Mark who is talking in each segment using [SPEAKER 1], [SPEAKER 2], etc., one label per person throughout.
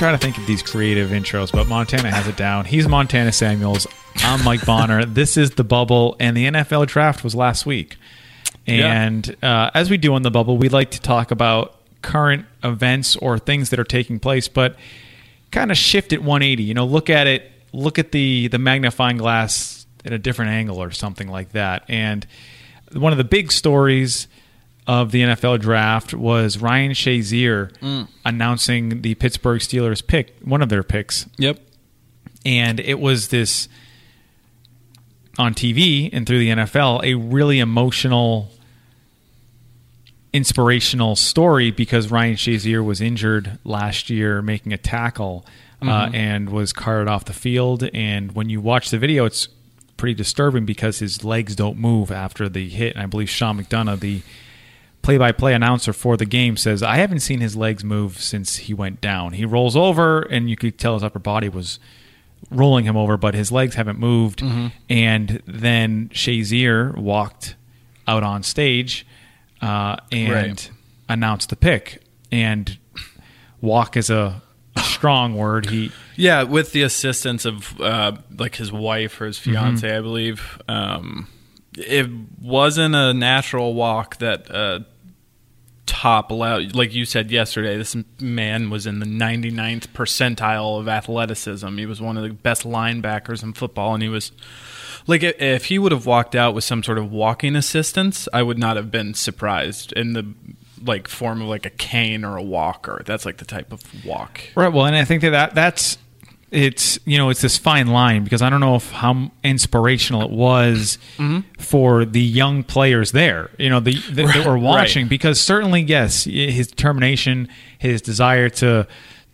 [SPEAKER 1] trying to think of these creative intros, but Montana has it down. He's Montana Samuels. I'm Mike Bonner. this is the bubble, and the NFL draft was last week. And uh, as we do on the bubble, we like to talk about current events or things that are taking place, but kind of shift it 180. You know, look at it, look at the the magnifying glass at a different angle or something like that. And one of the big stories of the NFL draft was Ryan Shazier announcing the Pittsburgh Steelers pick, one of their picks.
[SPEAKER 2] Yep.
[SPEAKER 1] And it was this on TV and through the NFL, a really emotional, inspirational story because Ryan Shazier was injured last year making a tackle uh, and was carted off the field. And when you watch the video, it's pretty disturbing because his legs don't move after the hit. And I believe Sean McDonough, the play-by-play announcer for the game says I haven't seen his legs move since he went down. He rolls over and you could tell his upper body was rolling him over, but his legs haven't moved. And then Shazier walked out on stage uh, and
[SPEAKER 2] Right.
[SPEAKER 1] announced the pick. And walk is a, a strong word. He
[SPEAKER 2] Yeah, with the assistance of uh, like his wife or his
[SPEAKER 1] Mm-hmm.
[SPEAKER 2] fiance, I believe. Um, it wasn't a natural walk that uh, top allowed. Like you said yesterday, this man was in the 99th percentile of athleticism. He was one of the best linebackers in football, and he was like if he would have walked out with some sort of walking assistance, I would not have been surprised in the like form of like a cane or a walker. That's like the type of walk.
[SPEAKER 1] Right. Well, and I think that, that that's it's you know it's this fine line because I don't know if how inspirational it was mm-hmm. for the young players there. You know, the, the that were
[SPEAKER 2] Right.
[SPEAKER 1] watching because certainly yes, his determination, his desire to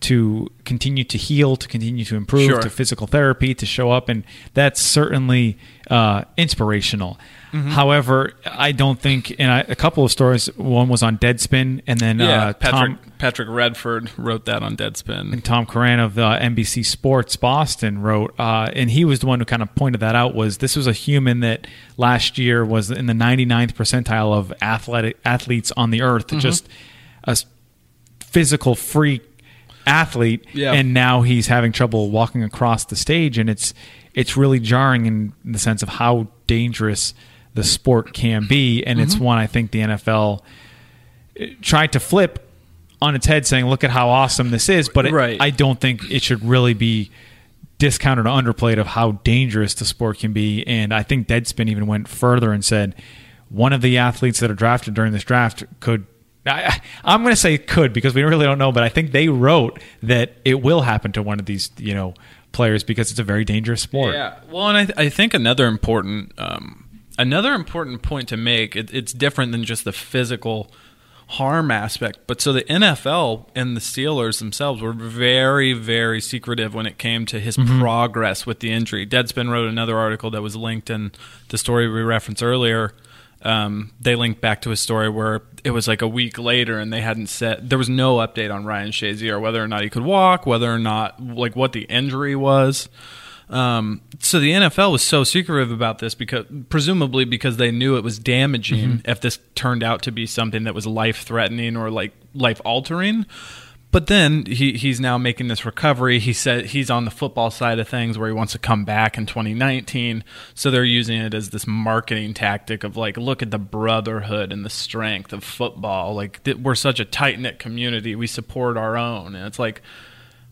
[SPEAKER 1] to continue to heal, to continue to improve,
[SPEAKER 2] Sure.
[SPEAKER 1] to physical therapy, to show up, and that's certainly uh, inspirational.
[SPEAKER 2] Mm-hmm.
[SPEAKER 1] However, I don't think, and I, a couple of stories. One was on Deadspin, and then
[SPEAKER 2] Yeah,
[SPEAKER 1] uh,
[SPEAKER 2] Patrick
[SPEAKER 1] Tom
[SPEAKER 2] Patrick Redford wrote that on Deadspin.
[SPEAKER 1] and Tom Curran of uh, NBC Sports Boston wrote, uh, and he was the one who kind of pointed that out. Was this was a human that last year was in the 99th percentile of athletic athletes on the earth,
[SPEAKER 2] Mm-hmm.
[SPEAKER 1] just a physical freak athlete,
[SPEAKER 2] Yeah.
[SPEAKER 1] and now he's having trouble walking across the stage, and it's it's really jarring in the sense of how dangerous the sport can be, and
[SPEAKER 2] Mm-hmm.
[SPEAKER 1] it's one I think the NFL tried to flip on its head, saying, "Look at how awesome this is," but it,
[SPEAKER 2] Right.
[SPEAKER 1] I don't think it should really be discounted or underplayed of how dangerous the sport can be. And I think Deadspin even went further and said one of the athletes that are drafted during this draft could. I, I'm going to say could because we really don't know, but I think they wrote that it will happen to one of these, you know, players because it's a very dangerous sport.
[SPEAKER 2] Yeah, well, and I, th- I think another important um, another important point to make it, it's different than just the physical harm aspect. But so the NFL and the Steelers themselves were very very secretive when it came to his progress with the injury. Deadspin wrote another article that was linked in the story we referenced earlier. Um, they linked back to a story where it was like a week later and they hadn't said there was no update on Ryan Shazier whether or not he could walk, whether or not like what the injury was. Um, so the NFL was so secretive about this because presumably because they knew it was damaging if this turned out to be something that was life threatening or like life altering. But then he, he's now making this recovery. He said he's on the football side of things where he wants to come back in 2019. So they're using it as this marketing tactic of like, look at the brotherhood and the strength of football. Like we're such a tight knit community. We support our own. And it's like,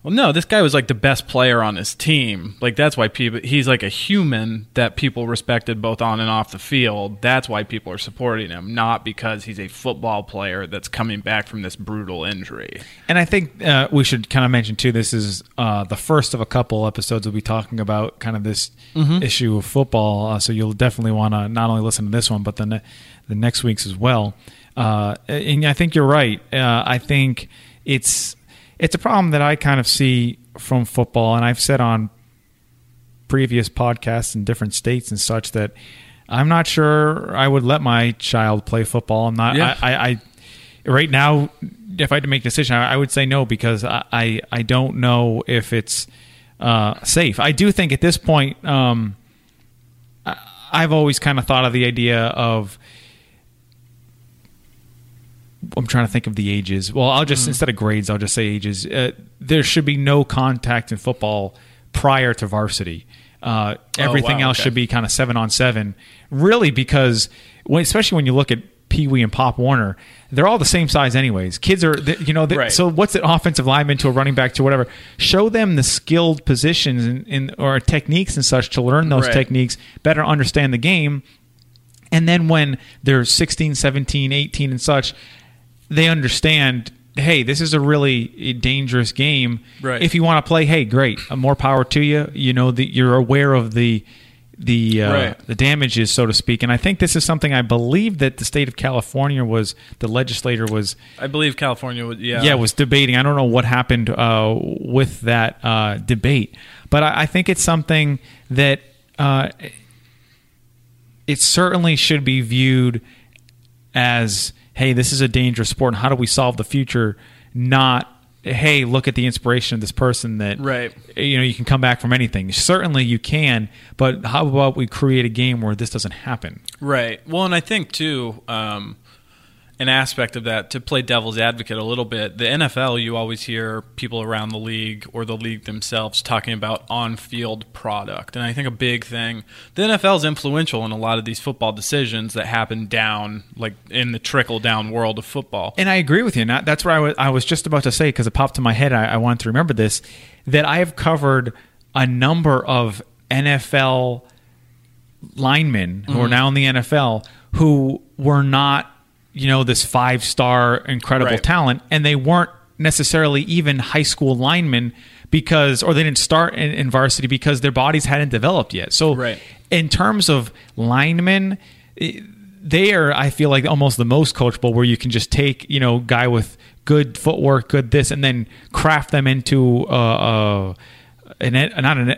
[SPEAKER 2] well, no, this guy was like the best player on his team. Like that's why people he's like a human that people respected both on and off the field. That's why people are supporting him, not because he's a football player that's coming back from this brutal injury.
[SPEAKER 1] And I think uh, we should kind of mention too. This is uh, the first of a couple episodes we'll be talking about kind of this issue of football. Uh, so you'll definitely want to not only listen to this one, but the ne- the next week's as well. Uh, and I think you're right. Uh, I think it's it's a problem that I kind of see from football, and I've said on previous podcasts in different states and such that I'm not sure I would let my child play football. I'm not.
[SPEAKER 2] Yeah.
[SPEAKER 1] I, I, I right now, if I had to make a decision, I, I would say no because I, I, I don't know if it's uh, safe. I do think at this point, um, I, I've always kind of thought of the idea of I'm trying to think of the ages. Well, I'll just instead of grades, I'll just say ages. Uh, there should be no contact in football prior to varsity. Uh, everything
[SPEAKER 2] Oh, wow,
[SPEAKER 1] else
[SPEAKER 2] okay.
[SPEAKER 1] should be kind of seven on seven, really, because when, especially when you look at Pee Wee and Pop Warner, they're all the same size, anyways. Kids are, you know,
[SPEAKER 2] Right.
[SPEAKER 1] so what's an offensive lineman to a running back to whatever? Show them the skilled positions and, and or techniques and such to learn those
[SPEAKER 2] Right.
[SPEAKER 1] techniques, better understand the game, and then when they're 16 17 18 and such they understand hey this is a really dangerous game
[SPEAKER 2] Right.
[SPEAKER 1] if you want to play hey great uh, more power to you you know that you're aware of the the uh,
[SPEAKER 2] Right.
[SPEAKER 1] the damages so to speak and i think this is something i believe that the state of california was the legislator was
[SPEAKER 2] I believe California was, Yeah.
[SPEAKER 1] yeah, was debating. I don't know what happened uh, with that uh, debate, but I, I think it's something that uh, it certainly should be viewed as, hey, this is a dangerous sport, and how do we solve the future? Not, hey, look at the inspiration of this person that,
[SPEAKER 2] Right.
[SPEAKER 1] you know, you can come back from anything. Certainly you can, but how about we create a game where this doesn't happen?
[SPEAKER 2] Right. Well, and I think too, um, an aspect of that to play devil's advocate a little bit. The NFL, you always hear people around the league or the league themselves talking about on-field product, and I think a big thing. The NFL is influential in a lot of these football decisions that happen down, like in the trickle-down world of football.
[SPEAKER 1] And I agree with you. And that's where I was, I was just about to say, because it popped in my head, I, I wanted to remember this, that I have covered a number of NFL linemen who are mm-hmm. now in the NFL who were not, you know, this five star incredible
[SPEAKER 2] Right.
[SPEAKER 1] talent, and they weren't necessarily even high school linemen because, or they didn't start in, in varsity because their bodies hadn't developed yet. So,
[SPEAKER 2] Right.
[SPEAKER 1] in terms of linemen, i- they are, I feel like, almost the most coachable, where you can just take, you know, guy with good footwork, good this, and then craft them into uh, uh, an not an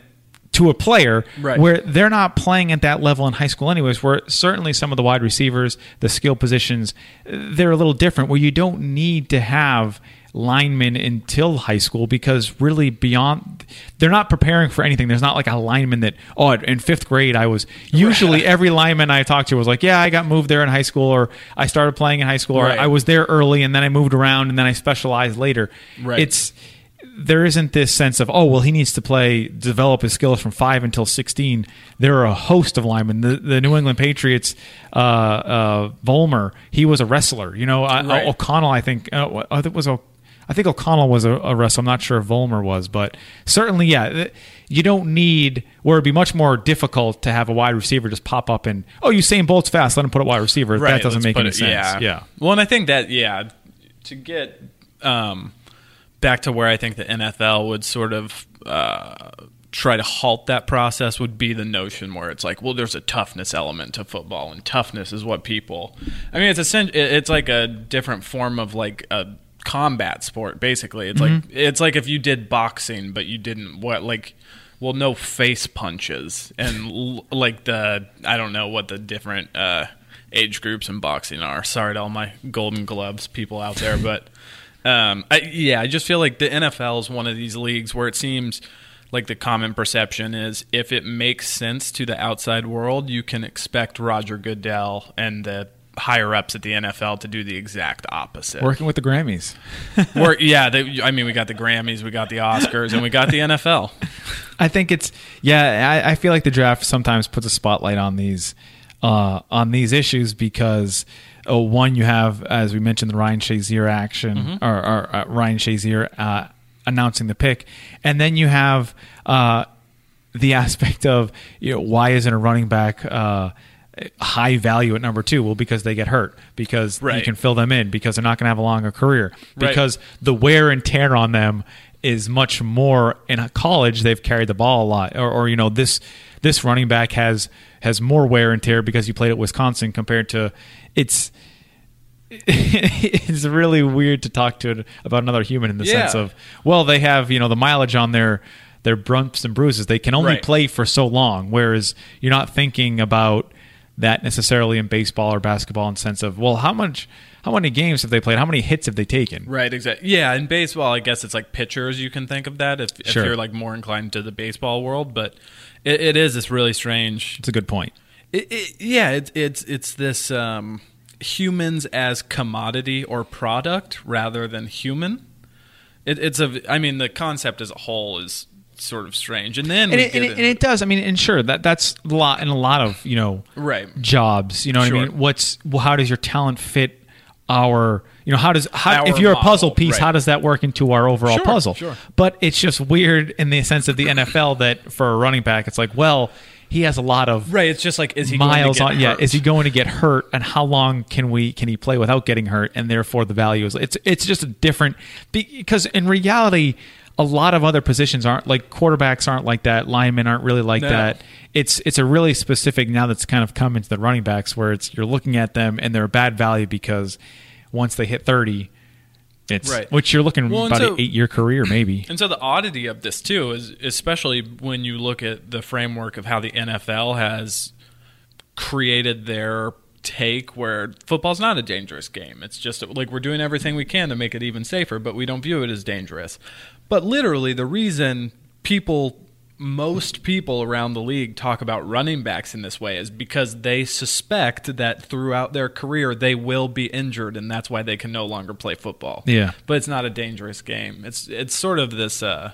[SPEAKER 1] to a player
[SPEAKER 2] Right.
[SPEAKER 1] where they're not playing at that level in high school anyways where certainly some of the wide receivers the skill positions they're a little different where you don't need to have linemen until high school because really beyond they're not preparing for anything there's not like a lineman that oh in fifth grade i was usually every lineman i talked to was like yeah i got moved there in high school or i started playing in high school or
[SPEAKER 2] Right.
[SPEAKER 1] i was there early and then i moved around and then i specialized later
[SPEAKER 2] Right.
[SPEAKER 1] it's there isn't this sense of oh well he needs to play develop his skills from five until sixteen. There are a host of linemen. The, the New England Patriots, uh, uh, Vollmer, he was a wrestler. You know, I,
[SPEAKER 2] Right.
[SPEAKER 1] O'Connell, I think uh, I think was a. I think O'Connell was a, a wrestler. I'm not sure if Vollmer was, but certainly, yeah. You don't need where it'd be much more difficult to have a wide receiver just pop up and oh, Usain Bolt's fast. Let him put a wide receiver. that doesn't make any
[SPEAKER 2] it-
[SPEAKER 1] sense.
[SPEAKER 2] Yeah.
[SPEAKER 1] yeah.
[SPEAKER 2] Well, and I think that yeah, to get um, back to where I think the NFL would sort of uh, try to halt that process would be the notion where it's like, well, there's a toughness element to football, and toughness is what people. I mean, it's a it- It's like a different form of like a combat sport. Basically, it's like it's like if you did boxing, but you didn't what like. Well, no face punches and l- like the I don't know what the different uh, age groups in boxing are. Sorry to all my Golden Gloves people out there, but um, I, yeah, I just feel like the NFL is one of these leagues where it seems like the common perception is if it makes sense to the outside world, you can expect Roger Goodell and the higher ups at the NFL to do the exact opposite.
[SPEAKER 1] Working with the Grammys.
[SPEAKER 2] Yeah, they, I mean, we got the Grammys, we got the Oscars, and we got the NFL.
[SPEAKER 1] I think it's yeah. I, I feel like the draft sometimes puts a spotlight on these uh, on these issues because oh, one you have as we mentioned the Ryan Shazier action or, or uh, Ryan Shazier uh, announcing the pick, and then you have uh, the aspect of you know why isn't a running back uh, high value at number two? Well, because they get hurt, because you can fill them in, because they're not going to have a longer career,
[SPEAKER 2] Right.
[SPEAKER 1] because the wear and tear on them is much more in a college they've carried the ball a lot or, or you know this this running back has has more wear and tear because you played at Wisconsin compared to it's it's really weird to talk to about another human in the
[SPEAKER 2] Yeah.
[SPEAKER 1] sense of well they have you know the mileage on their their bumps and bruises they can only
[SPEAKER 2] Right.
[SPEAKER 1] play for so long whereas you're not thinking about that necessarily in baseball or basketball in the sense of well how much how many games have they played how many hits have they taken
[SPEAKER 2] Right, exactly. Yeah, in baseball, I guess it's like pitchers. You can think of that if, if you're like more inclined to the baseball world, but it, it is this really strange.
[SPEAKER 1] it's a good point
[SPEAKER 2] It, it, yeah, it's it's it's this. Um, humans as commodity or product rather than human. It, it's a. I mean, the concept as a whole is sort of strange, and then
[SPEAKER 1] and it, and, it, and it does. I mean, and sure that that's a lot in a lot of you know
[SPEAKER 2] right.
[SPEAKER 1] jobs. You know what
[SPEAKER 2] Sure.
[SPEAKER 1] I mean? What's well, how does your talent fit our you know how does how,
[SPEAKER 2] Our
[SPEAKER 1] if you're a puzzle piece
[SPEAKER 2] right.
[SPEAKER 1] how does that work into our overall
[SPEAKER 2] Sure,
[SPEAKER 1] puzzle
[SPEAKER 2] sure.
[SPEAKER 1] but it's just weird in the sense of the nfl that for a running back it's like well he has a lot of
[SPEAKER 2] Right. It's just like is he
[SPEAKER 1] miles
[SPEAKER 2] going to
[SPEAKER 1] on
[SPEAKER 2] get
[SPEAKER 1] yeah is he going to get hurt and how long can we can he play without getting hurt and therefore the value is it's it's just a different because in reality a lot of other positions aren't like quarterbacks aren't like that linemen aren't really like
[SPEAKER 2] No.
[SPEAKER 1] that it's it's a really specific now that's kind of come into the running backs where it's you're looking at them and they're a bad value because once they hit 30 it's
[SPEAKER 2] Right.
[SPEAKER 1] which you're looking
[SPEAKER 2] Well,
[SPEAKER 1] about
[SPEAKER 2] so-
[SPEAKER 1] an eight year career maybe
[SPEAKER 2] And so the oddity of this too is especially when you look at the framework of how the NFL has created their take where football's not a dangerous game. It's just like we're doing everything we can to make it even safer, but we don't view it as dangerous. But literally the reason people most people around the league talk about running backs in this way is because they suspect that throughout their career they will be injured and that's why they can no longer play football
[SPEAKER 1] Yeah.
[SPEAKER 2] but it's not a dangerous game. It's it's sort of this uh,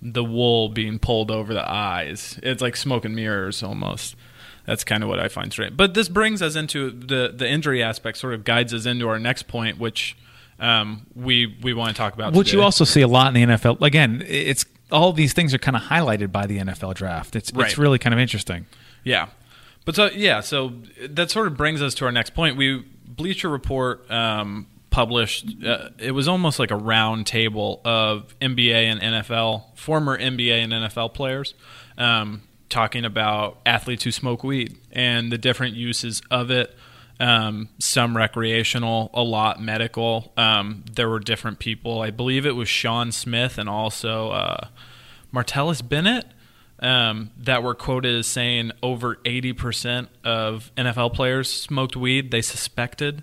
[SPEAKER 2] the wool being pulled over the eyes. It's like smoke and mirrors almost. That's kind of what I find strange. But this brings us into the the injury aspect. Sort of guides us into our next point, which um, we we want to talk about.
[SPEAKER 1] Which you also see a lot in the NFL. Again, it's all these things are kind of highlighted by the NFL draft. It's
[SPEAKER 2] Right.
[SPEAKER 1] it's really kind of interesting.
[SPEAKER 2] Yeah. But so yeah, so that sort of brings us to our next point. We Bleacher Report um, published. Uh, it was almost like a round table of NBA and NFL former NBA and NFL players um, talking about athletes who smoke weed and the different uses of it. Um, some recreational, a lot medical. Um, there were different people. I believe it was Sean Smith and also uh, Martellus Bennett um, that were quoted as saying over 80% of NFL players smoked weed. They suspected,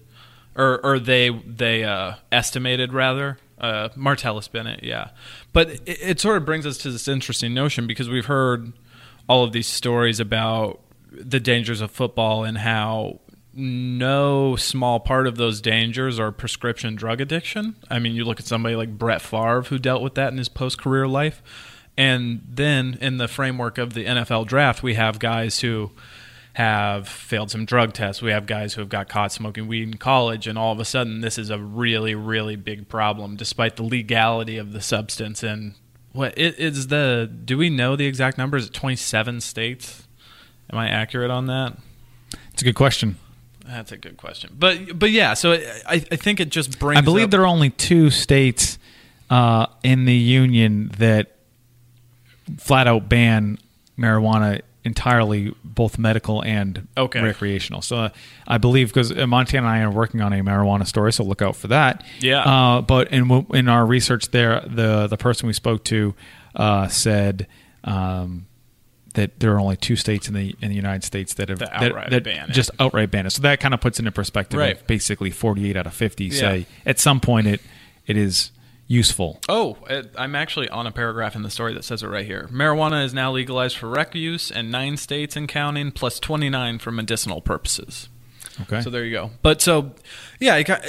[SPEAKER 2] or, or they they uh, estimated rather. Uh, Martellus Bennett, yeah. But it, it sort of brings us to this interesting notion because we've heard all of these stories about the dangers of football and how no small part of those dangers are prescription drug addiction. I mean, you look at somebody like Brett Favre who dealt with that in his post career life. And then in the framework of the NFL draft, we have guys who have failed some drug tests. We have guys who have got caught smoking weed in college, and all of a sudden, this is a really, really big problem, despite the legality of the substance. And what is the? Do we know the exact numbers? Is it twenty-seven states? Am I accurate on that?
[SPEAKER 1] It's a good question.
[SPEAKER 2] That's a good question. But but yeah, so I I think it just brings.
[SPEAKER 1] I believe
[SPEAKER 2] up,
[SPEAKER 1] there are only two states uh, in the union that flat out ban marijuana entirely, both medical and
[SPEAKER 2] Okay.
[SPEAKER 1] recreational. So uh, I believe because Montana and I are working on a marijuana story, so look out for that.
[SPEAKER 2] Yeah.
[SPEAKER 1] Uh, but in in our research, there the the person we spoke to uh, said. Um, that there are only two states in the in the United States that have
[SPEAKER 2] That
[SPEAKER 1] that,
[SPEAKER 2] outright
[SPEAKER 1] that just outright banned it. So that kind of puts into perspective.
[SPEAKER 2] Right.
[SPEAKER 1] Basically, forty eight out of fifty
[SPEAKER 2] Yeah.
[SPEAKER 1] say at some point it it is useful.
[SPEAKER 2] Oh, I'm actually on a paragraph in the story that says it right here. Marijuana is now legalized for rec use in nine states and counting, plus 29 for medicinal purposes.
[SPEAKER 1] Okay.
[SPEAKER 2] So there you go. But so, yeah, it, got-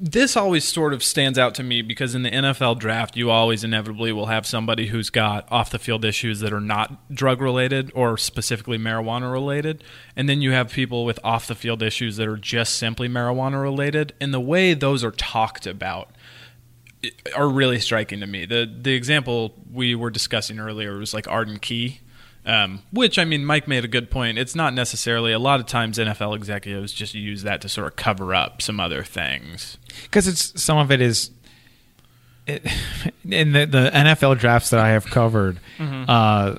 [SPEAKER 2] this always sort of stands out to me because in the NFL draft, you always inevitably will have somebody who's got off the field issues that are not drug related or specifically marijuana related. And then you have people with off the field issues that are just simply marijuana related. And the way those are talked about are really striking to me. The the example we were discussing earlier was like Arden Key, um, which I mean, Mike made a good point. It's not necessarily a lot of times NFL executives just use that to sort of cover up some other things.
[SPEAKER 1] because it's some of it is it, in the, the NFL drafts that I have covered. Uh,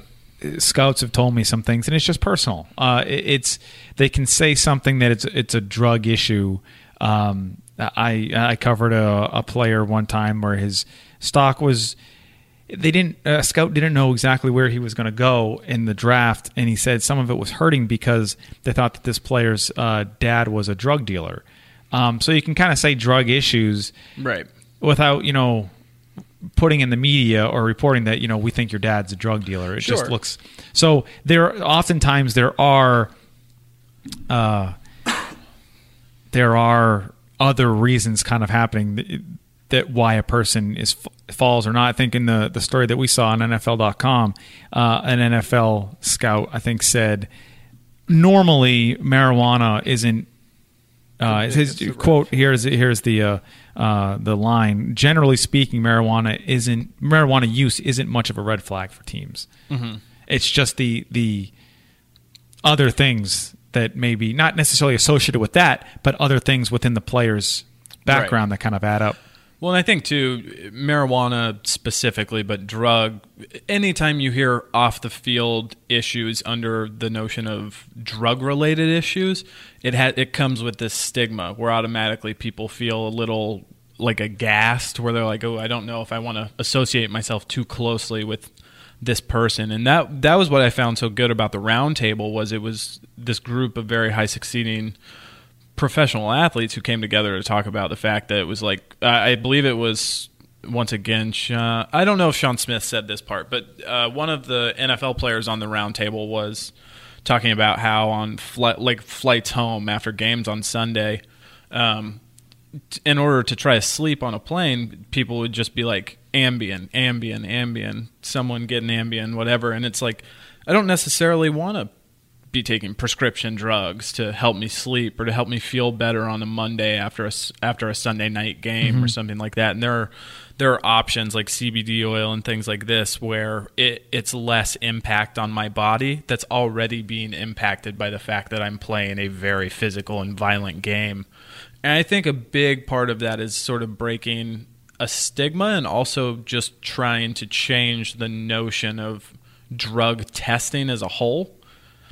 [SPEAKER 1] scouts have told me some things, and it's just personal. Uh, it, it's they can say something that it's it's a drug issue. Um, I I covered a, a player one time where his stock was. They didn't. A scout didn't know exactly where he was going to go in the draft, and he said some of it was hurting because they thought that this player's uh, dad was a drug dealer. Um, so you can kind of say drug issues
[SPEAKER 2] Right.
[SPEAKER 1] without you know putting in the media or reporting that you know we think your dad's a drug dealer. It just looks so. There oftentimes there are uh, there are other reasons kind of happening that, why a person is falls or not. I think in the the story that we saw on NFL.com, uh, an NFL scout I think said normally marijuana isn't. Uh, his quote here's here's the uh, uh, the line. Generally speaking, marijuana isn't marijuana use isn't much of a red flag for teams.
[SPEAKER 2] Mm-hmm.
[SPEAKER 1] It's just the the other things that maybe not necessarily associated with that, but other things within the player's background right. that kind of add up.
[SPEAKER 2] Well, and I think too, marijuana specifically, but drug. Anytime you hear off the field issues under the notion of drug related issues, it ha- it comes with this stigma where automatically people feel a little like aghast, where they're like, "Oh, I don't know if I want to associate myself too closely with this person." And that that was what I found so good about the roundtable was it was this group of very high succeeding professional athletes who came together to talk about the fact that it was like I believe it was once again Sean, I don't know if Sean Smith said this part, but uh, one of the NFL players on the roundtable was talking about how on like flights home after games on Sunday, um, in order to try to sleep on a plane, people would just be like Ambien, Ambien, Ambien, someone getting Ambien, whatever, and it's like I don't necessarily want to be taking prescription drugs to help me sleep or to help me feel better on a Monday after a after a Sunday night game mm-hmm. or something like that. And there are there are options like CBD oil and things like this where it, it's less impact on my body that's already being impacted by the fact that I'm playing a very physical and violent game. And I think a big part of that is sort of breaking a stigma and also just trying to change the notion of drug testing as a whole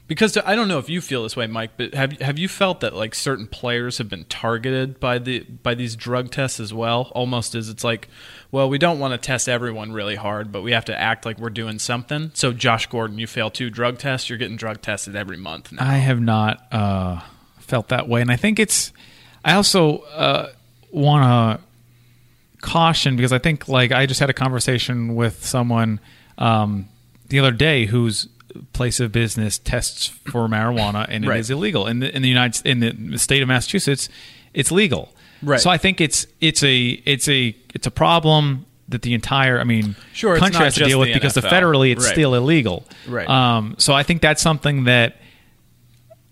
[SPEAKER 2] because I don't know if you feel this way, Mike, but have have you felt that like certain players have been targeted by the by these drug tests as well? Almost as it's like, well, we don't want to test everyone really hard, but we have to act like we're doing something. So, Josh Gordon, you fail two drug tests, you're getting drug tested every month. Now.
[SPEAKER 1] I have not uh, felt that way, and I think it's. I also uh, want to caution because I think like I just had a conversation with someone um, the other day who's place of business tests for marijuana and it
[SPEAKER 2] right.
[SPEAKER 1] is illegal in the in the United in the state of Massachusetts it's legal
[SPEAKER 2] right
[SPEAKER 1] so I think it's it's a it's a it's a problem that the entire I mean
[SPEAKER 2] sure,
[SPEAKER 1] country has to deal with
[SPEAKER 2] the
[SPEAKER 1] because the federally it's
[SPEAKER 2] right.
[SPEAKER 1] still illegal
[SPEAKER 2] right
[SPEAKER 1] um, so I think that's something that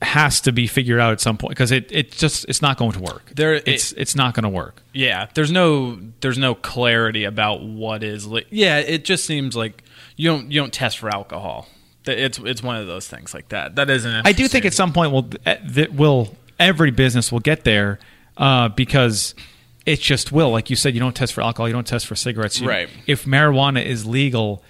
[SPEAKER 1] has to be figured out at some point because it, it just it's not going to work.
[SPEAKER 2] There,
[SPEAKER 1] it's
[SPEAKER 2] it,
[SPEAKER 1] it's not going to work.
[SPEAKER 2] Yeah, there's no there's no clarity about what is. Li- yeah, it just seems like you don't you don't test for alcohol it's it's one of those things like that. That isn't.
[SPEAKER 1] I do think at some point will that will every business will get there uh, because it just will. Like you said, you don't test for alcohol, you don't test for cigarettes. You,
[SPEAKER 2] right.
[SPEAKER 1] If marijuana is legal,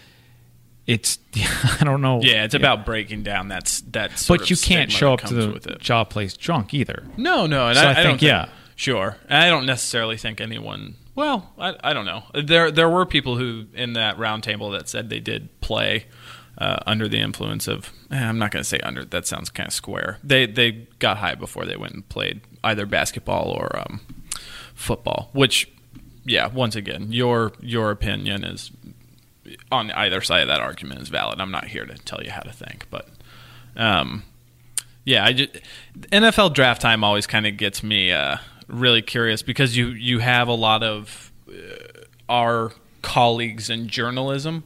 [SPEAKER 1] it's I don't know.
[SPEAKER 2] Yeah, it's yeah. about breaking down that's that.
[SPEAKER 1] but you can't show up to the job place drunk either.
[SPEAKER 2] No, no, and
[SPEAKER 1] so
[SPEAKER 2] I,
[SPEAKER 1] I, think,
[SPEAKER 2] I think
[SPEAKER 1] yeah,
[SPEAKER 2] sure. And I don't necessarily think anyone. Well, I, I don't know. There there were people who in that roundtable that said they did play uh, under the influence of eh, I'm not going to say under that sounds kind of square. They they got high before they went and played either basketball or um, football. Which, yeah, once again, your your opinion is on either side of that argument is valid. I'm not here to tell you how to think, but um, yeah, I just, NFL draft time always kind of gets me uh, really curious because you you have a lot of uh, our colleagues in journalism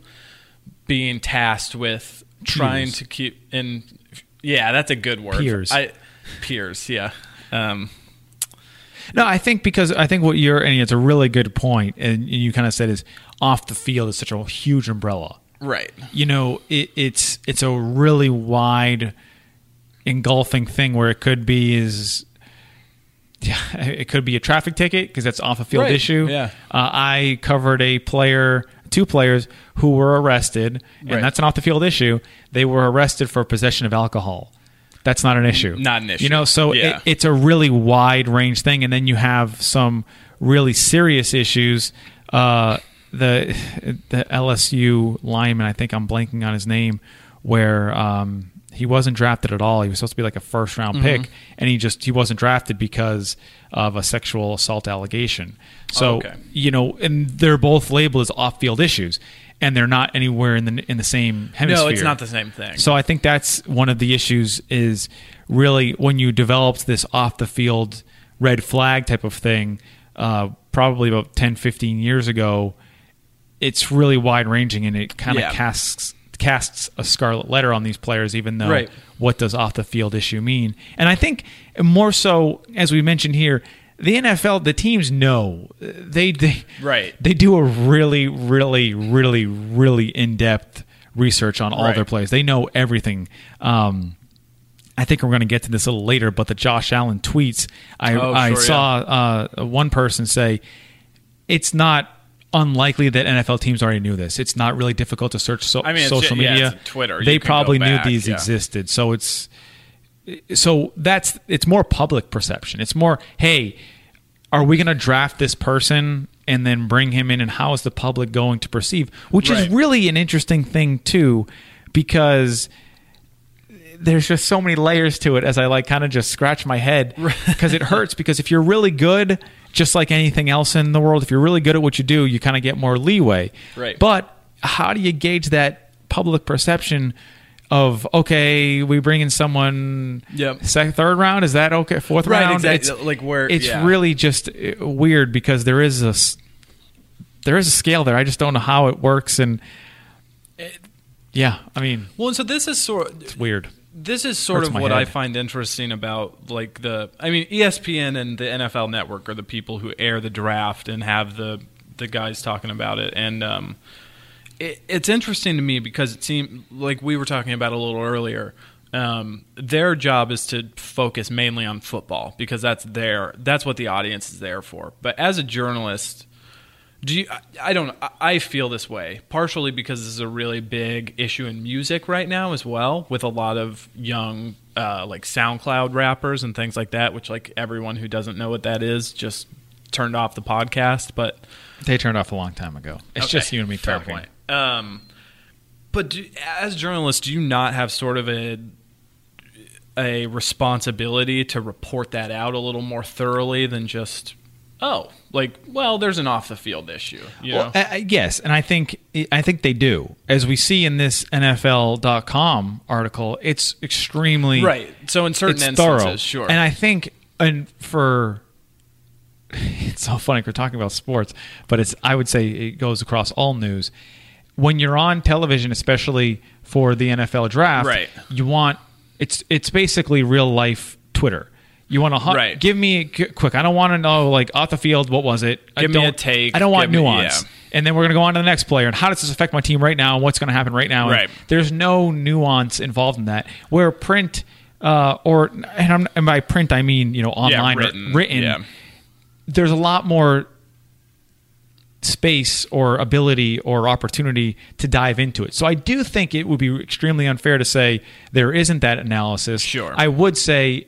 [SPEAKER 2] being tasked with trying
[SPEAKER 1] Peers.
[SPEAKER 2] to keep in yeah that's a good word
[SPEAKER 1] Peers.
[SPEAKER 2] I, peers yeah um,
[SPEAKER 1] No, I think because I think what you're and it's a really good point, and you kind of said is off the field is such a huge umbrella.
[SPEAKER 2] right
[SPEAKER 1] You know, it, it's it's a really wide, engulfing thing where it could be is. Yeah, it could be a traffic ticket because that's off a field
[SPEAKER 2] Right,
[SPEAKER 1] issue.
[SPEAKER 2] yeah.
[SPEAKER 1] uh, I covered a player, two players who were arrested, and
[SPEAKER 2] Right.
[SPEAKER 1] that's an off the field issue. They were arrested for possession of alcohol. That's not an issue.
[SPEAKER 2] Not an issue.
[SPEAKER 1] You know, so
[SPEAKER 2] Yeah.
[SPEAKER 1] it, it's a really wide range thing, and then you have some really serious issues. Uh, the the LSU lineman, I think I'm blanking on his name, where um, he wasn't drafted at all. He was supposed to be like a first round
[SPEAKER 2] Mm-hmm.
[SPEAKER 1] pick, and he just he wasn't drafted because of a sexual assault allegation. So
[SPEAKER 2] Oh, okay.
[SPEAKER 1] you know, and they're both labeled as off field issues, and they're not anywhere in the in the same hemisphere.
[SPEAKER 2] no it's not the same thing
[SPEAKER 1] So I think that's one of the issues is really when you developed this off the field red flag type of thing, uh, probably about 10, 15 years ago, it's really wide ranging and it kind of
[SPEAKER 2] Yeah.
[SPEAKER 1] casts casts a scarlet letter on these players, even though
[SPEAKER 2] Right.
[SPEAKER 1] what does off the field issue mean? And I think more so, as we mentioned here, the NFL, the teams know they they
[SPEAKER 2] Right.
[SPEAKER 1] they do a really, really, really, really in depth research on all
[SPEAKER 2] Right.
[SPEAKER 1] their plays. They know everything. Um, I think we're going to get to this a little later, but the Josh Allen tweets, I,
[SPEAKER 2] Oh,
[SPEAKER 1] I
[SPEAKER 2] sure,
[SPEAKER 1] saw uh, one person say it's not unlikely that NFL teams already knew this. It's not really difficult to search so-
[SPEAKER 2] I mean,
[SPEAKER 1] social
[SPEAKER 2] yeah,
[SPEAKER 1] media.
[SPEAKER 2] Twitter.
[SPEAKER 1] They probably knew
[SPEAKER 2] back,
[SPEAKER 1] these
[SPEAKER 2] yeah.
[SPEAKER 1] existed. So it's so that's it's more public perception. It's more, hey, are we going to draft this person and then bring him in, and how is the public going to perceive? Which is really an interesting thing too, because there's just so many layers to it. As I like kind of just scratch my head because it hurts. Because if you're really good, just like anything else in the world, if you're really good at what you do, you kind of get more leeway.
[SPEAKER 2] Right.
[SPEAKER 1] But how do you gauge that public perception? Of okay, we bring in someone
[SPEAKER 2] Yep.
[SPEAKER 1] second, third round. Is that okay? Fourth
[SPEAKER 2] Right,
[SPEAKER 1] round.
[SPEAKER 2] exactly.
[SPEAKER 1] It's,
[SPEAKER 2] Like where-
[SPEAKER 1] it's
[SPEAKER 2] yeah.
[SPEAKER 1] really just uh, weird because there is a there is a scale there. I just don't know how it works, and it, yeah, I mean,
[SPEAKER 2] Well, and so this is sort
[SPEAKER 1] it's weird.
[SPEAKER 2] this is sort
[SPEAKER 1] Hurts
[SPEAKER 2] of what I find interesting about like the I mean ESPN and the NFL network are the people who air the draft and have the the guys talking about it and um it, it's interesting to me because it seemed like we were talking about a little earlier um, their job is to focus mainly on football because that's their that's what the audience is there for but as a journalist do you? I- I don't. I- feel this way partially because this is a really big issue in music right now as well, with a lot of young uh, like SoundCloud rappers and things like that. Which like everyone who doesn't know what that is just turned off the podcast. But
[SPEAKER 1] They turned off a long time ago. It's
[SPEAKER 2] Okay,
[SPEAKER 1] just you and me
[SPEAKER 2] fair
[SPEAKER 1] talking.
[SPEAKER 2] point. Um, but do, as journalists, do you not have sort of a a responsibility to report that out a little more thoroughly than just oh, like well, there's an off the field issue, you
[SPEAKER 1] Well,
[SPEAKER 2] know?
[SPEAKER 1] I- I- yes, and I think I think they do. As we see in this NFL.com article, it's extremely
[SPEAKER 2] Right. So in certain instances,
[SPEAKER 1] thorough.
[SPEAKER 2] sure.
[SPEAKER 1] And I think, and for it's so funny we're talking about sports, but it's I would say it goes across all news. When you're on television, especially for the NFL draft,
[SPEAKER 2] Right.
[SPEAKER 1] you want it's it's basically real life Twitter. You want to hu-
[SPEAKER 2] Right.
[SPEAKER 1] give me qu- quick. I don't want to know like off the field. What was it? I
[SPEAKER 2] Give me a take,
[SPEAKER 1] I don't want
[SPEAKER 2] give me-
[SPEAKER 1] nuance.
[SPEAKER 2] yeah.
[SPEAKER 1] And then we're going to go on to the next player. And how does this affect my team right now? And what's going to happen right now? And
[SPEAKER 2] Right.
[SPEAKER 1] there's no nuance involved in that. Where print, uh, or and, I'm, and by print I mean you know online or
[SPEAKER 2] written,
[SPEAKER 1] written.
[SPEAKER 2] yeah.
[SPEAKER 1] There's a lot more space or ability or opportunity to dive into it. So I do think it would be extremely unfair to say there isn't that analysis.
[SPEAKER 2] Sure.
[SPEAKER 1] I would say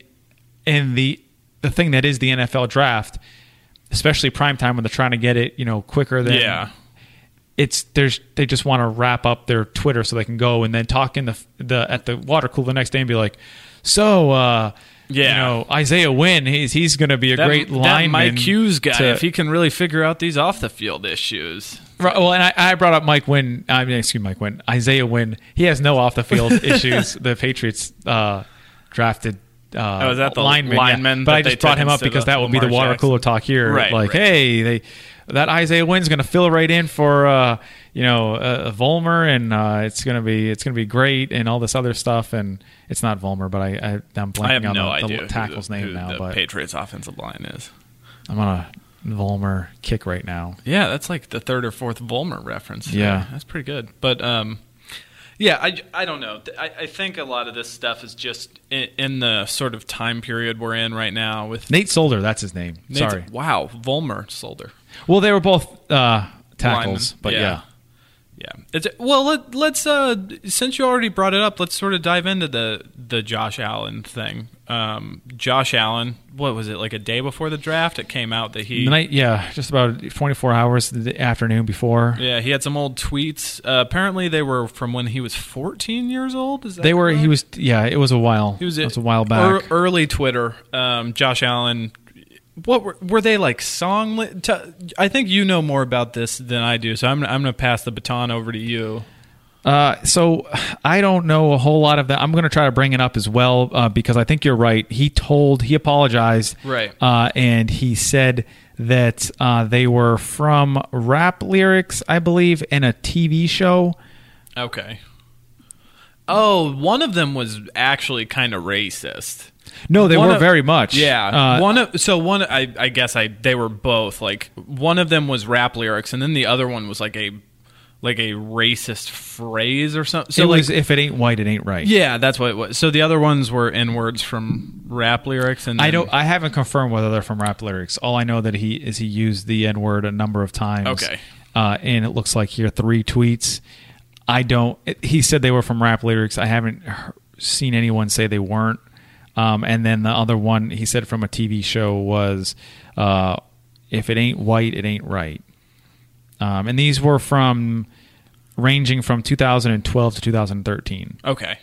[SPEAKER 1] in the the thing that is the NFL draft, especially prime time when they're trying to get it, you know, quicker than
[SPEAKER 2] yeah.
[SPEAKER 1] it's there's they just want to wrap up their Twitter so they can go and then talk in the the at the water cooler the next day and be like, so uh,
[SPEAKER 2] Yeah.
[SPEAKER 1] you know Isaiah Wynn, he's he's going to be a
[SPEAKER 2] That,
[SPEAKER 1] great
[SPEAKER 2] that
[SPEAKER 1] lineman.
[SPEAKER 2] Mike Hughes guy,
[SPEAKER 1] to-
[SPEAKER 2] if he can really figure out these off the field issues.
[SPEAKER 1] Right, well, and I, I brought up Mike Wynn. I mean, excuse me, Mike Wynn. Isaiah Wynn. He has no off the field issues. The Patriots uh, drafted. Uh,
[SPEAKER 2] Oh, is that the
[SPEAKER 1] lineman? yeah. But I just brought him up because that would be the water
[SPEAKER 2] Jackson?
[SPEAKER 1] cooler talk here.
[SPEAKER 2] Right,
[SPEAKER 1] like,
[SPEAKER 2] right.
[SPEAKER 1] hey, they that Isaiah Wynn's going to fill right in for uh, you know uh, Vollmer, and uh, it's going to be it's going to be great, and all this other stuff. And it's not Vollmer, but I, I I'm blanking on
[SPEAKER 2] no
[SPEAKER 1] the, the
[SPEAKER 2] who
[SPEAKER 1] tackle's name
[SPEAKER 2] who
[SPEAKER 1] now.
[SPEAKER 2] the
[SPEAKER 1] But
[SPEAKER 2] Patriots offensive line is.
[SPEAKER 1] I'm on a Vollmer kick right now.
[SPEAKER 2] Yeah, that's like the third or fourth Vollmer reference.
[SPEAKER 1] Yeah.
[SPEAKER 2] that's pretty good. But um, yeah, I, I don't know. I, I think a lot of this stuff is just in, in the sort of time period we're in right now with.
[SPEAKER 1] Nate Solder, that's his name.
[SPEAKER 2] Nathan-
[SPEAKER 1] Sorry.
[SPEAKER 2] Wow, Vollmer Solder.
[SPEAKER 1] Well, they were both uh, tackles, but yeah.
[SPEAKER 2] Yeah. It's, well, let, let's uh, since you already brought it up, let's sort of dive into the the Josh Allen thing. Um, Josh Allen, what was it like a day before the draft? It came out that he
[SPEAKER 1] The night, yeah, just about 24 hours the afternoon before.
[SPEAKER 2] yeah he had some old tweets. Uh, apparently, they were from when he was 14 years old. Is that
[SPEAKER 1] They were. He was. Yeah, it was a while.
[SPEAKER 2] He was,
[SPEAKER 1] it was a while back.
[SPEAKER 2] ear- early Twitter. Um, Josh Allen. What were, were they like song? Li- t- I think you know more about this than I do, so I'm I'm going to pass the baton over to you.
[SPEAKER 1] Uh, so I don't know a whole lot of that. I'm going to try to bring it up as well uh, because I think you're right. He told, he apologized,
[SPEAKER 2] Right.
[SPEAKER 1] Uh, and he said that uh, they were from rap lyrics, I believe, in a TV show.
[SPEAKER 2] Okay. Oh, one of them was actually kind of racist.
[SPEAKER 1] No, they
[SPEAKER 2] One
[SPEAKER 1] were
[SPEAKER 2] of-
[SPEAKER 1] very much.
[SPEAKER 2] Yeah,
[SPEAKER 1] Uh,
[SPEAKER 2] one of so one I I guess I they were both like one of them was rap lyrics and then the other one was like a like a racist phrase or something. So
[SPEAKER 1] it
[SPEAKER 2] like
[SPEAKER 1] was if it ain't white, it ain't right.
[SPEAKER 2] yeah, that's what it was. So the other ones were n words from rap lyrics and
[SPEAKER 1] I don't. I haven't confirmed whether they're from rap lyrics. All I know that he is he used the N word a number of times.
[SPEAKER 2] Okay.
[SPEAKER 1] Uh, and it looks like here three tweets. I don't. it- he said they were from rap lyrics. I haven't seen anyone say they weren't. Um, and then the other one he said from a TV show was, uh, "If it ain't white, it ain't right." Um, and these were from ranging from 2012 to 2013.
[SPEAKER 2] Okay.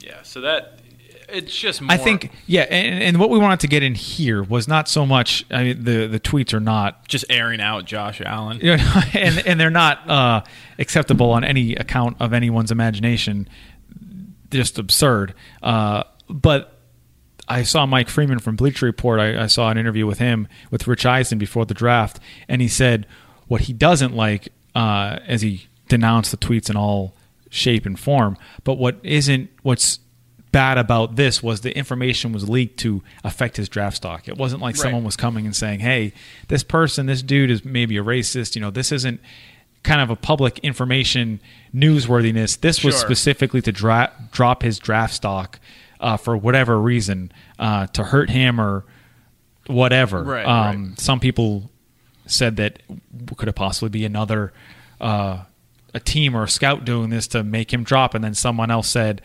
[SPEAKER 2] Yeah, so that it's just more
[SPEAKER 1] I think, yeah, and, and what we wanted to get in here was not so much. I mean, the the tweets are not,
[SPEAKER 2] just airing out Josh Allen.
[SPEAKER 1] you know, and and they're not uh, acceptable on any account of anyone's imagination. Just absurd. Uh, but I saw Mike Freeman from Bleacher Report. I, I saw an interview with him with Rich Eisen before the draft, and he said what he doesn't like, uh, as he denounced the tweets in all shape and form. But what isn't what's bad about this was the information was leaked to affect his draft stock. It wasn't like
[SPEAKER 2] Right.
[SPEAKER 1] someone was coming and saying, "Hey, this person, this dude is maybe a racist." You know, this isn't kind of a public information newsworthiness. This was
[SPEAKER 2] Sure.
[SPEAKER 1] specifically to dra- drop his draft stock uh, for whatever reason, uh, to hurt him or whatever.
[SPEAKER 2] Right,
[SPEAKER 1] um,
[SPEAKER 2] right.
[SPEAKER 1] Some people said that could it possibly be another uh, a team or a scout doing this to make him drop, and then someone else said.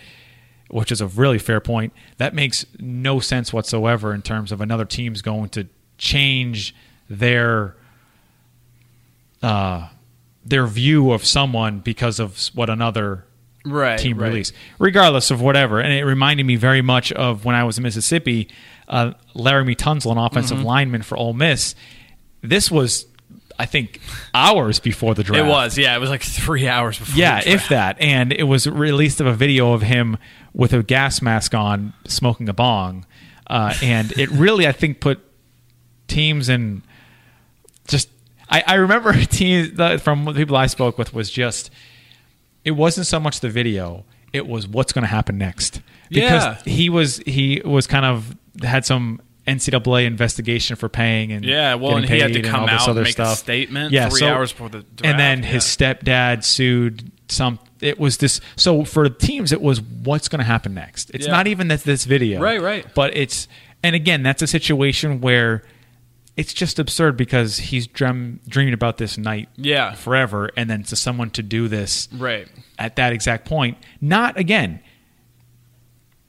[SPEAKER 1] Which is a really fair point. That makes no sense whatsoever in terms of another team's going to change their uh, their view of someone because of what another
[SPEAKER 2] Right.
[SPEAKER 1] team
[SPEAKER 2] right.
[SPEAKER 1] release, regardless of whatever. And it reminded me very much of when I was in Mississippi, uh, Laremy Tunsil, an offensive
[SPEAKER 2] Mm-hmm.
[SPEAKER 1] lineman for Ole Miss. This was, I think, hours before the draft.
[SPEAKER 2] It was, yeah. It was like three hours before.
[SPEAKER 1] Yeah, if that. And it was released of a video of him with a gas mask on, smoking a bong. Uh, and it really, I think, put teams in just. I, I remember teams from the people I spoke with was just. It wasn't so much the video; it was what's going to happen next. Because
[SPEAKER 2] Yeah.
[SPEAKER 1] he was he was kind of had some NCAA investigation for paying and
[SPEAKER 2] Yeah, well, and he had to come
[SPEAKER 1] this
[SPEAKER 2] out and
[SPEAKER 1] other
[SPEAKER 2] make a
[SPEAKER 1] stuff.
[SPEAKER 2] statement
[SPEAKER 1] Yeah,
[SPEAKER 2] three
[SPEAKER 1] so-
[SPEAKER 2] hours before the draft,
[SPEAKER 1] and then his stepdad sued some it was this so for the teams it was what's going to happen next it's
[SPEAKER 2] Yeah.
[SPEAKER 1] not even that this video
[SPEAKER 2] Right, right.
[SPEAKER 1] but it's and again that's a situation where it's just absurd because he's dream, dreamed about this night
[SPEAKER 2] Yeah.
[SPEAKER 1] forever and then to someone to do this
[SPEAKER 2] Right.
[SPEAKER 1] at that exact point not again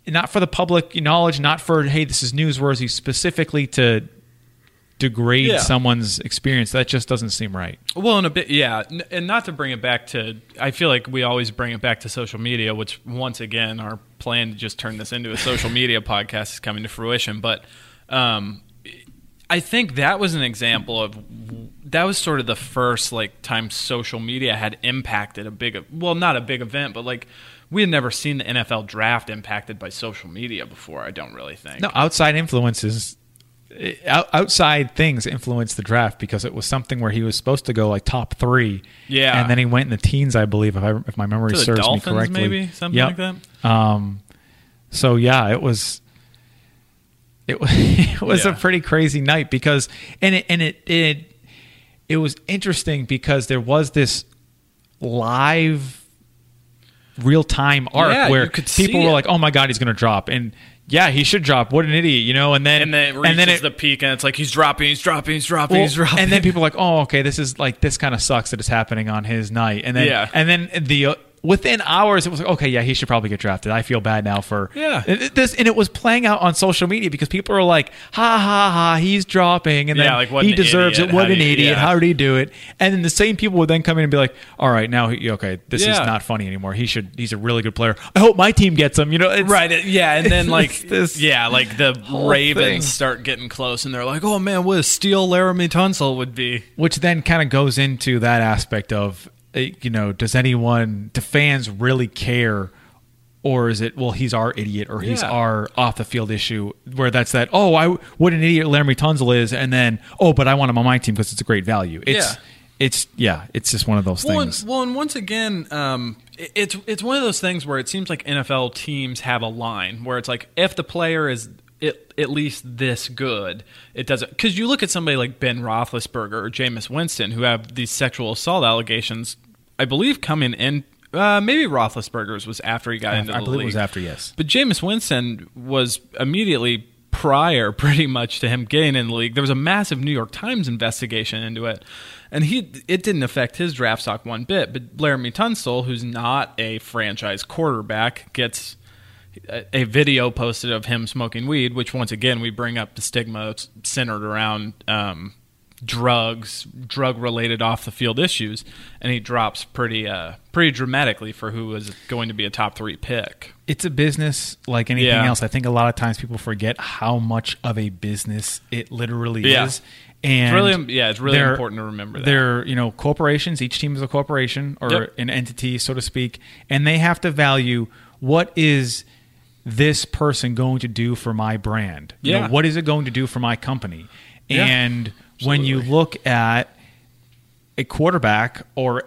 [SPEAKER 1] not for the public knowledge not for hey this is newsworthy specifically to degrade
[SPEAKER 2] Yeah.
[SPEAKER 1] someone's experience that just doesn't seem right
[SPEAKER 2] Well, in a bit, yeah, and not to bring it back to. I feel like we always bring it back to social media, which once again, our plan to just turn this into a social media podcast is coming to fruition. But um, I think that was an example of that was sort of the first like time social media had impacted a big, well, not a big event, but like we had never seen the NFL draft impacted by social media before. I don't really think.
[SPEAKER 1] No, outside influences, eh, outside things influenced the draft because it was something where he was supposed to go like top three.
[SPEAKER 2] Yeah.
[SPEAKER 1] and then he went in the teens, I believe, if, I, if my memory
[SPEAKER 2] To the
[SPEAKER 1] serves
[SPEAKER 2] Dolphins,
[SPEAKER 1] me correctly.
[SPEAKER 2] maybe? Something
[SPEAKER 1] Yep.
[SPEAKER 2] like that?
[SPEAKER 1] Um, so yeah, it was. It, it was a pretty crazy night because, and it and it it it was interesting because there was this live real time arc
[SPEAKER 2] Yeah,
[SPEAKER 1] where
[SPEAKER 2] you could see
[SPEAKER 1] people were like, "Oh my god, he's going to drop," and yeah, he should drop. What an idiot, you know? And then
[SPEAKER 2] and then it reaches
[SPEAKER 1] and then it,
[SPEAKER 2] the peak, and it's like he's dropping, he's dropping, he's dropping,
[SPEAKER 1] well,
[SPEAKER 2] he's dropping,
[SPEAKER 1] and then people are like, "Oh, okay, this is like this kind of sucks that it's happening on his night." And then
[SPEAKER 2] Yeah.
[SPEAKER 1] and then the within hours it was like, "Okay, yeah, he should probably get drafted." I feel bad now for
[SPEAKER 2] Yeah.
[SPEAKER 1] And this and it was playing out on social media because people are like, "Ha ha ha, he's dropping," and then
[SPEAKER 2] Yeah, like, what
[SPEAKER 1] he deserves
[SPEAKER 2] idiot.
[SPEAKER 1] it. What
[SPEAKER 2] How
[SPEAKER 1] an
[SPEAKER 2] you-
[SPEAKER 1] idiot!
[SPEAKER 2] yeah.
[SPEAKER 1] How did he do it? And then the same people would then come in and be like, "All right, now he, okay, this is not funny anymore. He should. He's a really good player. I hope my team gets him." You know, it's,
[SPEAKER 2] Right, yeah, and then like
[SPEAKER 1] this
[SPEAKER 2] yeah, like the Ravens
[SPEAKER 1] thing.
[SPEAKER 2] start getting close, and they're like, "Oh man, what a steal Laremy Tunsil would be."
[SPEAKER 1] which then kind of goes into that aspect of you know, does anyone, do fans really care? Or is it well? He's our idiot, or he's
[SPEAKER 2] Yeah.
[SPEAKER 1] our off the field issue. Where that's that. Oh, I what an idiot Laremy Tunsil is, and then oh, but I want him on my team because it's a great value. It's
[SPEAKER 2] Yeah.
[SPEAKER 1] it's yeah, it's just one of those
[SPEAKER 2] Well,
[SPEAKER 1] things.
[SPEAKER 2] and, well, and once again, um, it's it's one of those things where it seems like NFL teams have a line where it's like if the player is at, at least this good, it doesn't. Because you look at somebody like Ben Roethlisberger or Jameis Winston, who have these sexual assault allegations, I believe coming in. Uh, maybe Roethlisberger's was after he got into the
[SPEAKER 1] I believe
[SPEAKER 2] league.
[SPEAKER 1] it was after yes.
[SPEAKER 2] But Jameis Winston was immediately prior, pretty much, to him getting in the league. There was a massive New York Times investigation into it, and he it didn't affect his draft stock one bit. But Laremy Tunsil, who's not a franchise quarterback, gets a, video posted of him smoking weed, which once again we bring up the stigma centered around. Um, drugs drug related off the field issues and he drops pretty uh pretty dramatically for who was going to be a top 3 pick
[SPEAKER 1] it's a business like anything
[SPEAKER 2] Yeah.
[SPEAKER 1] else. I think a lot of times people forget how much of a business it literally
[SPEAKER 2] Yeah.
[SPEAKER 1] is. And
[SPEAKER 2] It's really- yeah, it's really important to remember that.
[SPEAKER 1] They're, you know, corporations, each team is a corporation or
[SPEAKER 2] Yep.
[SPEAKER 1] an entity, so to speak, and they have to value what is this person going to do for my brand? You know,
[SPEAKER 2] Yeah.
[SPEAKER 1] what is it going to do for my company?
[SPEAKER 2] Yeah,
[SPEAKER 1] and when you look at a quarterback or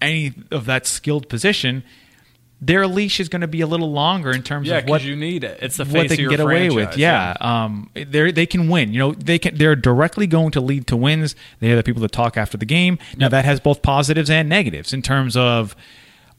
[SPEAKER 1] any of that skilled position, their leash is going to be a little longer in terms
[SPEAKER 2] Yeah,
[SPEAKER 1] of what
[SPEAKER 2] because you need it. It's the face
[SPEAKER 1] what they
[SPEAKER 2] of
[SPEAKER 1] can get away with.
[SPEAKER 2] franchise,
[SPEAKER 1] Yeah, um, they they can win. You know, they can. They're directly going to lead to wins. They are the people that talk after the game. Now that has both positives and negatives in terms of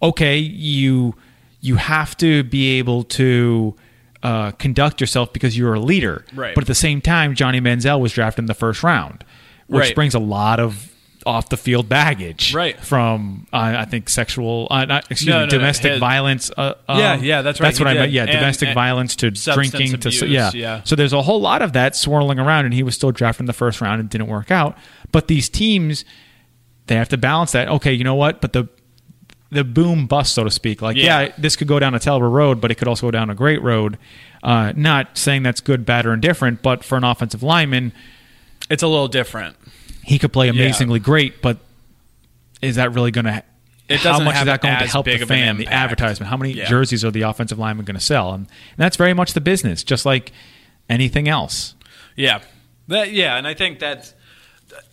[SPEAKER 1] okay, you you have to be able to. Uh, conduct yourself because you're a leader,
[SPEAKER 2] Right.
[SPEAKER 1] But at the same time, Johnny Manziel was drafted in the first round, which
[SPEAKER 2] Right.
[SPEAKER 1] brings a lot of off the field baggage,
[SPEAKER 2] Right.
[SPEAKER 1] From uh, I think sexual, uh, not, excuse
[SPEAKER 2] No,
[SPEAKER 1] me,
[SPEAKER 2] no, no,
[SPEAKER 1] domestic
[SPEAKER 2] his-
[SPEAKER 1] violence. Uh,
[SPEAKER 2] Yeah,
[SPEAKER 1] um,
[SPEAKER 2] yeah, that's right,
[SPEAKER 1] That's what I meant. Yeah,
[SPEAKER 2] And-
[SPEAKER 1] domestic
[SPEAKER 2] and
[SPEAKER 1] violence to drinking to yeah.
[SPEAKER 2] yeah.
[SPEAKER 1] So there's a whole lot of that swirling around, and he was still drafted in the first round and didn't work out. But these teams, they have to balance that. Okay, you know what? But the the boom bust, so to speak. Like, yeah,
[SPEAKER 2] Yeah.
[SPEAKER 1] this could go down a terrible road, but it could also go down a great road. Uh, not saying that's good, bad, or indifferent, but for an offensive lineman,
[SPEAKER 2] It's a little different.
[SPEAKER 1] he could play amazingly great, but is that really going to?
[SPEAKER 2] It
[SPEAKER 1] how much is that going to help the fan, the advertisement? How many
[SPEAKER 2] Yeah.
[SPEAKER 1] jerseys are the offensive lineman going to sell? And, and that's very much the business, just like anything else.
[SPEAKER 2] Yeah, that yeah, and I think that's.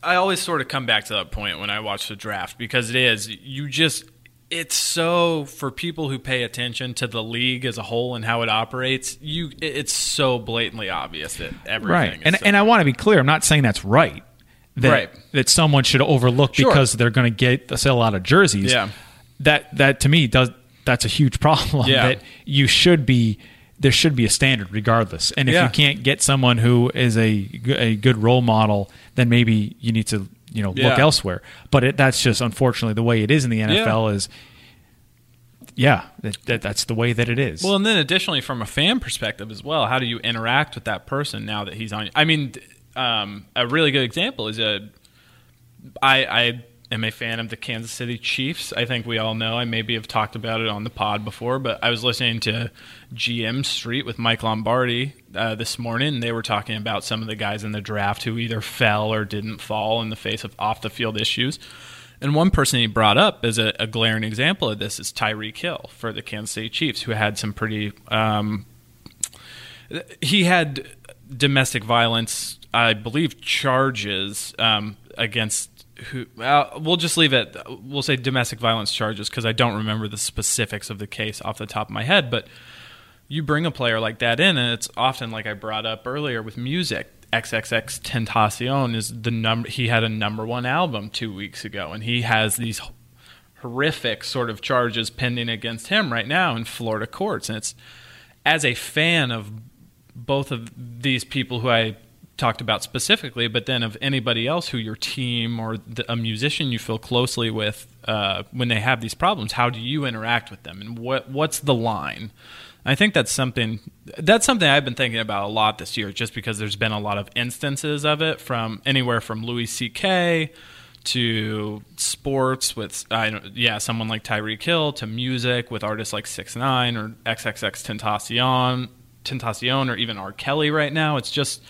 [SPEAKER 2] I always sort of come back to that point when I watch the draft because it is you just it's so for people who pay attention to the league as a whole and how it operates. You it's so blatantly obvious that everything
[SPEAKER 1] right
[SPEAKER 2] is
[SPEAKER 1] and
[SPEAKER 2] so-
[SPEAKER 1] and I want to be clear I'm not saying that's right that
[SPEAKER 2] Right.
[SPEAKER 1] that someone should overlook
[SPEAKER 2] Sure.
[SPEAKER 1] because they're going to get sell a lot of jerseys
[SPEAKER 2] Yeah.
[SPEAKER 1] that that to me does that's a huge problem
[SPEAKER 2] Yeah.
[SPEAKER 1] that you should be there should be a standard regardless and if
[SPEAKER 2] Yeah.
[SPEAKER 1] you can't get someone who is a a good role model then maybe you need to you know look elsewhere but it, that's just unfortunately the way it is in the NFL is yeah that, that, that's the way that it is
[SPEAKER 2] Well, and then additionally, from a fan perspective as well, how do you interact with that person now that he's on? I mean, um, a really good example is a. I, I am a fan of the Kansas City Chiefs. I think we all know. I maybe have talked about it on the pod before, but I was listening to GM Street with Mike Lombardi uh, this morning, they were talking about some of the guys in the draft who either fell or didn't fall in the face of off the field issues. And one person he brought up as a, a glaring example of this is Tyreek Hill for the Kansas City Chiefs, who had some pretty. Um, he had domestic violence, I believe, charges um, against who. Uh, we'll just leave it. We'll say domestic violence charges because I don't remember the specifics of the case off the top of my head. But you bring a player like that in, and it's often like I brought up earlier with music. XXXTentacion is the number. He had a number one album two weeks ago, and he has these horrific sort of charges pending against him right now in Florida courts. And it's as a fan of both of these people who I talked about specifically, but then of anybody else who your team or the, a musician you feel closely with uh, when they have these problems, how do you interact with them, and what what's the line? I think that's something that's something I've been thinking about a lot this year, just because there's been a lot of instances of it from anywhere from Louis C.K. to sports with I yeah someone like Tyreek Hill to music with artists like Six Nine or XXXTentacion Tentacion or even R. Kelly right now. It's just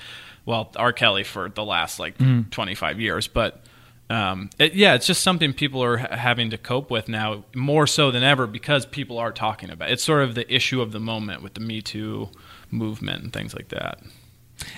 [SPEAKER 2] well R. Kelly for the last like 25 years, but um, it, yeah, it's just something people are ha- having to cope with now more so than ever because people are talking about it. It's sort of the issue of the moment with the Me Too movement and things like that.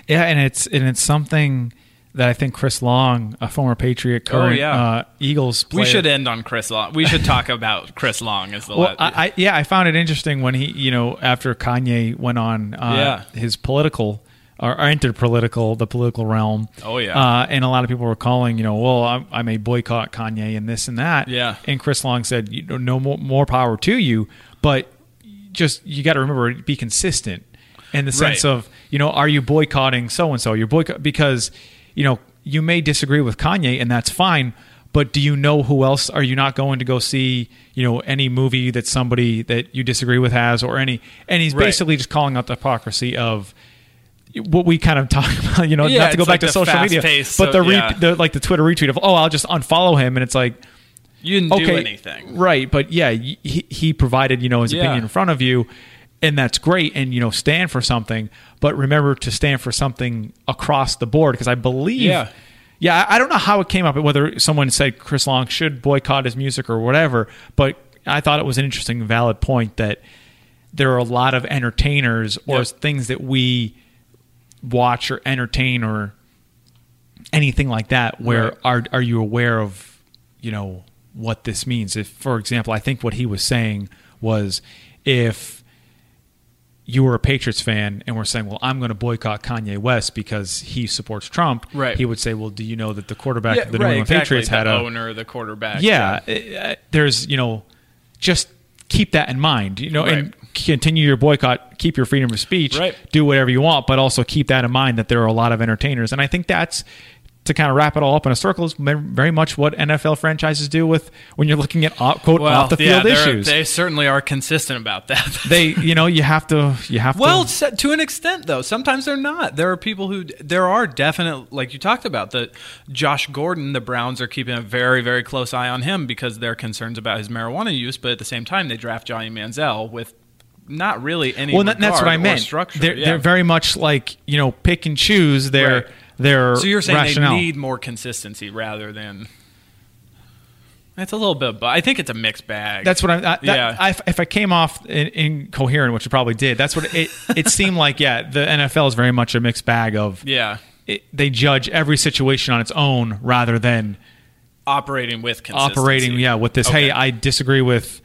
[SPEAKER 1] Yeah, and it's and it's something that I think Chris Long, a former Patriot, current
[SPEAKER 2] Oh, yeah.
[SPEAKER 1] uh, Eagles player,
[SPEAKER 2] We should end on Chris Long. We should talk about Chris Long as the
[SPEAKER 1] Well, I, I, yeah, I found it interesting when he, you know, after Kanye went on uh,
[SPEAKER 2] Yeah.
[SPEAKER 1] his political or, entered political, the political realm.
[SPEAKER 2] Oh, yeah.
[SPEAKER 1] uh, and a lot of people were calling, you know, well, I, I may boycott Kanye and this and that.
[SPEAKER 2] Yeah.
[SPEAKER 1] and Chris Long said, you know, no more, more power to you, but just you got to remember be consistent in the sense
[SPEAKER 2] Right.
[SPEAKER 1] of, you know, are you boycotting so and so? You're boycott because, you know, you may disagree with Kanye and that's fine. But do you know who else are you not going to go see? You know any movie that somebody that you disagree with has, or any, and he's
[SPEAKER 2] Right.
[SPEAKER 1] basically just calling out the hypocrisy of what we kind of talk about. You know,
[SPEAKER 2] Yeah,
[SPEAKER 1] not to go back
[SPEAKER 2] like
[SPEAKER 1] to social media,
[SPEAKER 2] fast-paced,
[SPEAKER 1] but the,
[SPEAKER 2] so-
[SPEAKER 1] re-
[SPEAKER 2] yeah.
[SPEAKER 1] the like the Twitter retweet of oh, I'll just unfollow him, and it's like
[SPEAKER 2] you didn't
[SPEAKER 1] okay,
[SPEAKER 2] do anything.
[SPEAKER 1] right? But yeah, he, he provided you know his
[SPEAKER 2] Yeah.
[SPEAKER 1] opinion in front of you, and that's great, and you know stand for something. But remember to stand for something across the board because I believe.
[SPEAKER 2] Yeah.
[SPEAKER 1] Yeah, I I don't know how it came up, whether someone said Chris Long should boycott his music or whatever, but I thought it was an interesting, valid point that there are a lot of entertainers or
[SPEAKER 2] Yep.
[SPEAKER 1] things that we watch or entertain or anything like that where
[SPEAKER 2] Right.
[SPEAKER 1] are are you aware of you know what this means if for example i think what he was saying was if you were a patriots fan and were saying well i'm going to boycott kanye west because he supports trump
[SPEAKER 2] Right.
[SPEAKER 1] he would say well do you know that the quarterback
[SPEAKER 2] Yeah,
[SPEAKER 1] of the
[SPEAKER 2] right,
[SPEAKER 1] new england
[SPEAKER 2] exactly.
[SPEAKER 1] patriots had a
[SPEAKER 2] owner, the quarterback.
[SPEAKER 1] yeah, uh, there's you know just keep that in mind you know and continue your boycott keep your freedom of speech
[SPEAKER 2] Right.
[SPEAKER 1] do whatever you want but also keep that in mind that there are a lot of entertainers and i think that's to kind of wrap it all up in a circle is very much what NFL franchises do with when you're looking at off, quote
[SPEAKER 2] Well,
[SPEAKER 1] off the
[SPEAKER 2] yeah,
[SPEAKER 1] field issues.
[SPEAKER 2] They certainly are consistent about that.
[SPEAKER 1] They, you know, you have to, you have
[SPEAKER 2] Well,
[SPEAKER 1] to.
[SPEAKER 2] se- to an extent, though, sometimes they're not. There are people who there are definite, like you talked about, that Josh Gordon, the Browns are keeping a very, very close eye on him because they're concerns about his marijuana use. But at the same time, they draft Johnny Manziel with not really any.
[SPEAKER 1] Well, that, that's what I meant.
[SPEAKER 2] Structure.
[SPEAKER 1] They're,
[SPEAKER 2] yeah.
[SPEAKER 1] they're very much like you know pick and choose their
[SPEAKER 2] Right.
[SPEAKER 1] their.
[SPEAKER 2] So you're saying
[SPEAKER 1] rationale.
[SPEAKER 2] they need more consistency rather than. It's a little bit, but I think it's a mixed bag.
[SPEAKER 1] That's what I'm. I, that,
[SPEAKER 2] Yeah.
[SPEAKER 1] I, if I came off in, incoherent, which it probably did, that's what it. It seemed like. Yeah, the NFL is very much a mixed bag of.
[SPEAKER 2] yeah,
[SPEAKER 1] It, they judge every situation on its own rather than
[SPEAKER 2] operating with consistency.
[SPEAKER 1] operating. Yeah, with this.
[SPEAKER 2] Okay.
[SPEAKER 1] Hey, I disagree with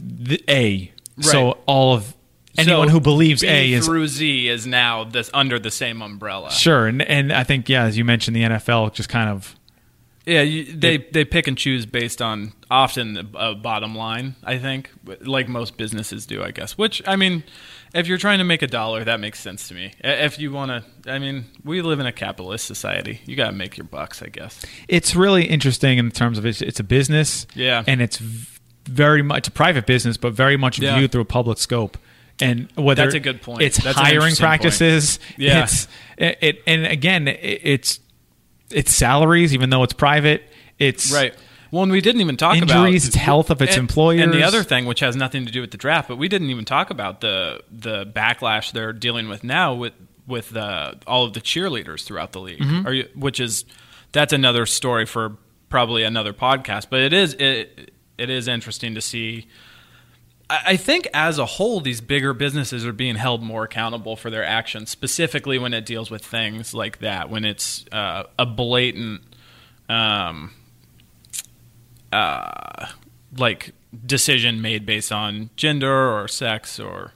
[SPEAKER 1] the A. So all of anyone
[SPEAKER 2] So
[SPEAKER 1] who believes
[SPEAKER 2] B
[SPEAKER 1] A is
[SPEAKER 2] through Z is now this under the same umbrella.
[SPEAKER 1] sure, and and I think yeah, as you mentioned, the NFL just kind of
[SPEAKER 2] Yeah, you, they they pick and choose based on often a uh, bottom line. I think, like most businesses do, I guess. Which I mean, if you're trying to make a dollar, that makes sense to me. If you want to, I mean, we live in a capitalist society. You got to make your bucks, I guess.
[SPEAKER 1] it's really interesting in terms of it's, it's a business,
[SPEAKER 2] Yeah.
[SPEAKER 1] and it's v- very much a private business, but very much
[SPEAKER 2] Yeah.
[SPEAKER 1] viewed through a public scope. And whether
[SPEAKER 2] That's a good point.
[SPEAKER 1] It's
[SPEAKER 2] That's
[SPEAKER 1] hiring
[SPEAKER 2] interesting point.
[SPEAKER 1] practices.
[SPEAKER 2] Yeah.
[SPEAKER 1] It's it, it and again, it, it's it's salaries, even though it's private. It's
[SPEAKER 2] Right. Well, and we didn't even talk about
[SPEAKER 1] Injuries, it's health of its
[SPEAKER 2] and-
[SPEAKER 1] employers.
[SPEAKER 2] And the other thing, which has nothing to do with the draft, but we didn't even talk about the the backlash they're dealing with now with with uh, all of the cheerleaders throughout the league.
[SPEAKER 1] Mm-hmm.
[SPEAKER 2] Are you, which is that's another story for probably another podcast. But it is it it is interesting to see. I think as a whole, these bigger businesses are being held more accountable for their actions, specifically when it deals with things like that, when it's uh, a blatant, um, uh, like decision made based on gender or sex or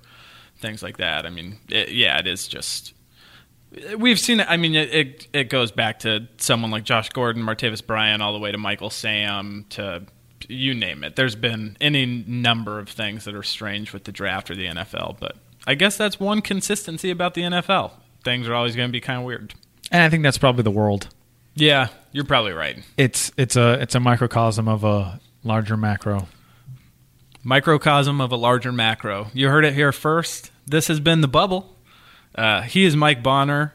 [SPEAKER 2] things like that. I mean, it, yeah, it is just. We've seen. I mean, it, it it goes back to someone like Josh Gordon, Martavis Bryant, all the way to Michael Sam, to you name it. There's been any number of things that are strange with the draft or the NFL, but I guess that's one consistency about the NFL. Things are always going to be kind of weird.
[SPEAKER 1] and I think that's probably the world.
[SPEAKER 2] Yeah, you're probably right.
[SPEAKER 1] It's it's a it's a microcosm of a larger macro.
[SPEAKER 2] Microcosm of a larger macro. You heard it here first. This has been the bubble. Uh, he is Mike Bonner.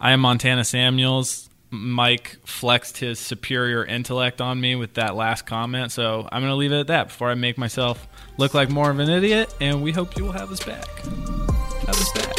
[SPEAKER 2] I am Montana Samuels. Mike flexed his superior intellect on me with that last comment, so I'm going to leave it at that before I make myself look like more of an idiot. And we hope you will have us back. Have us back.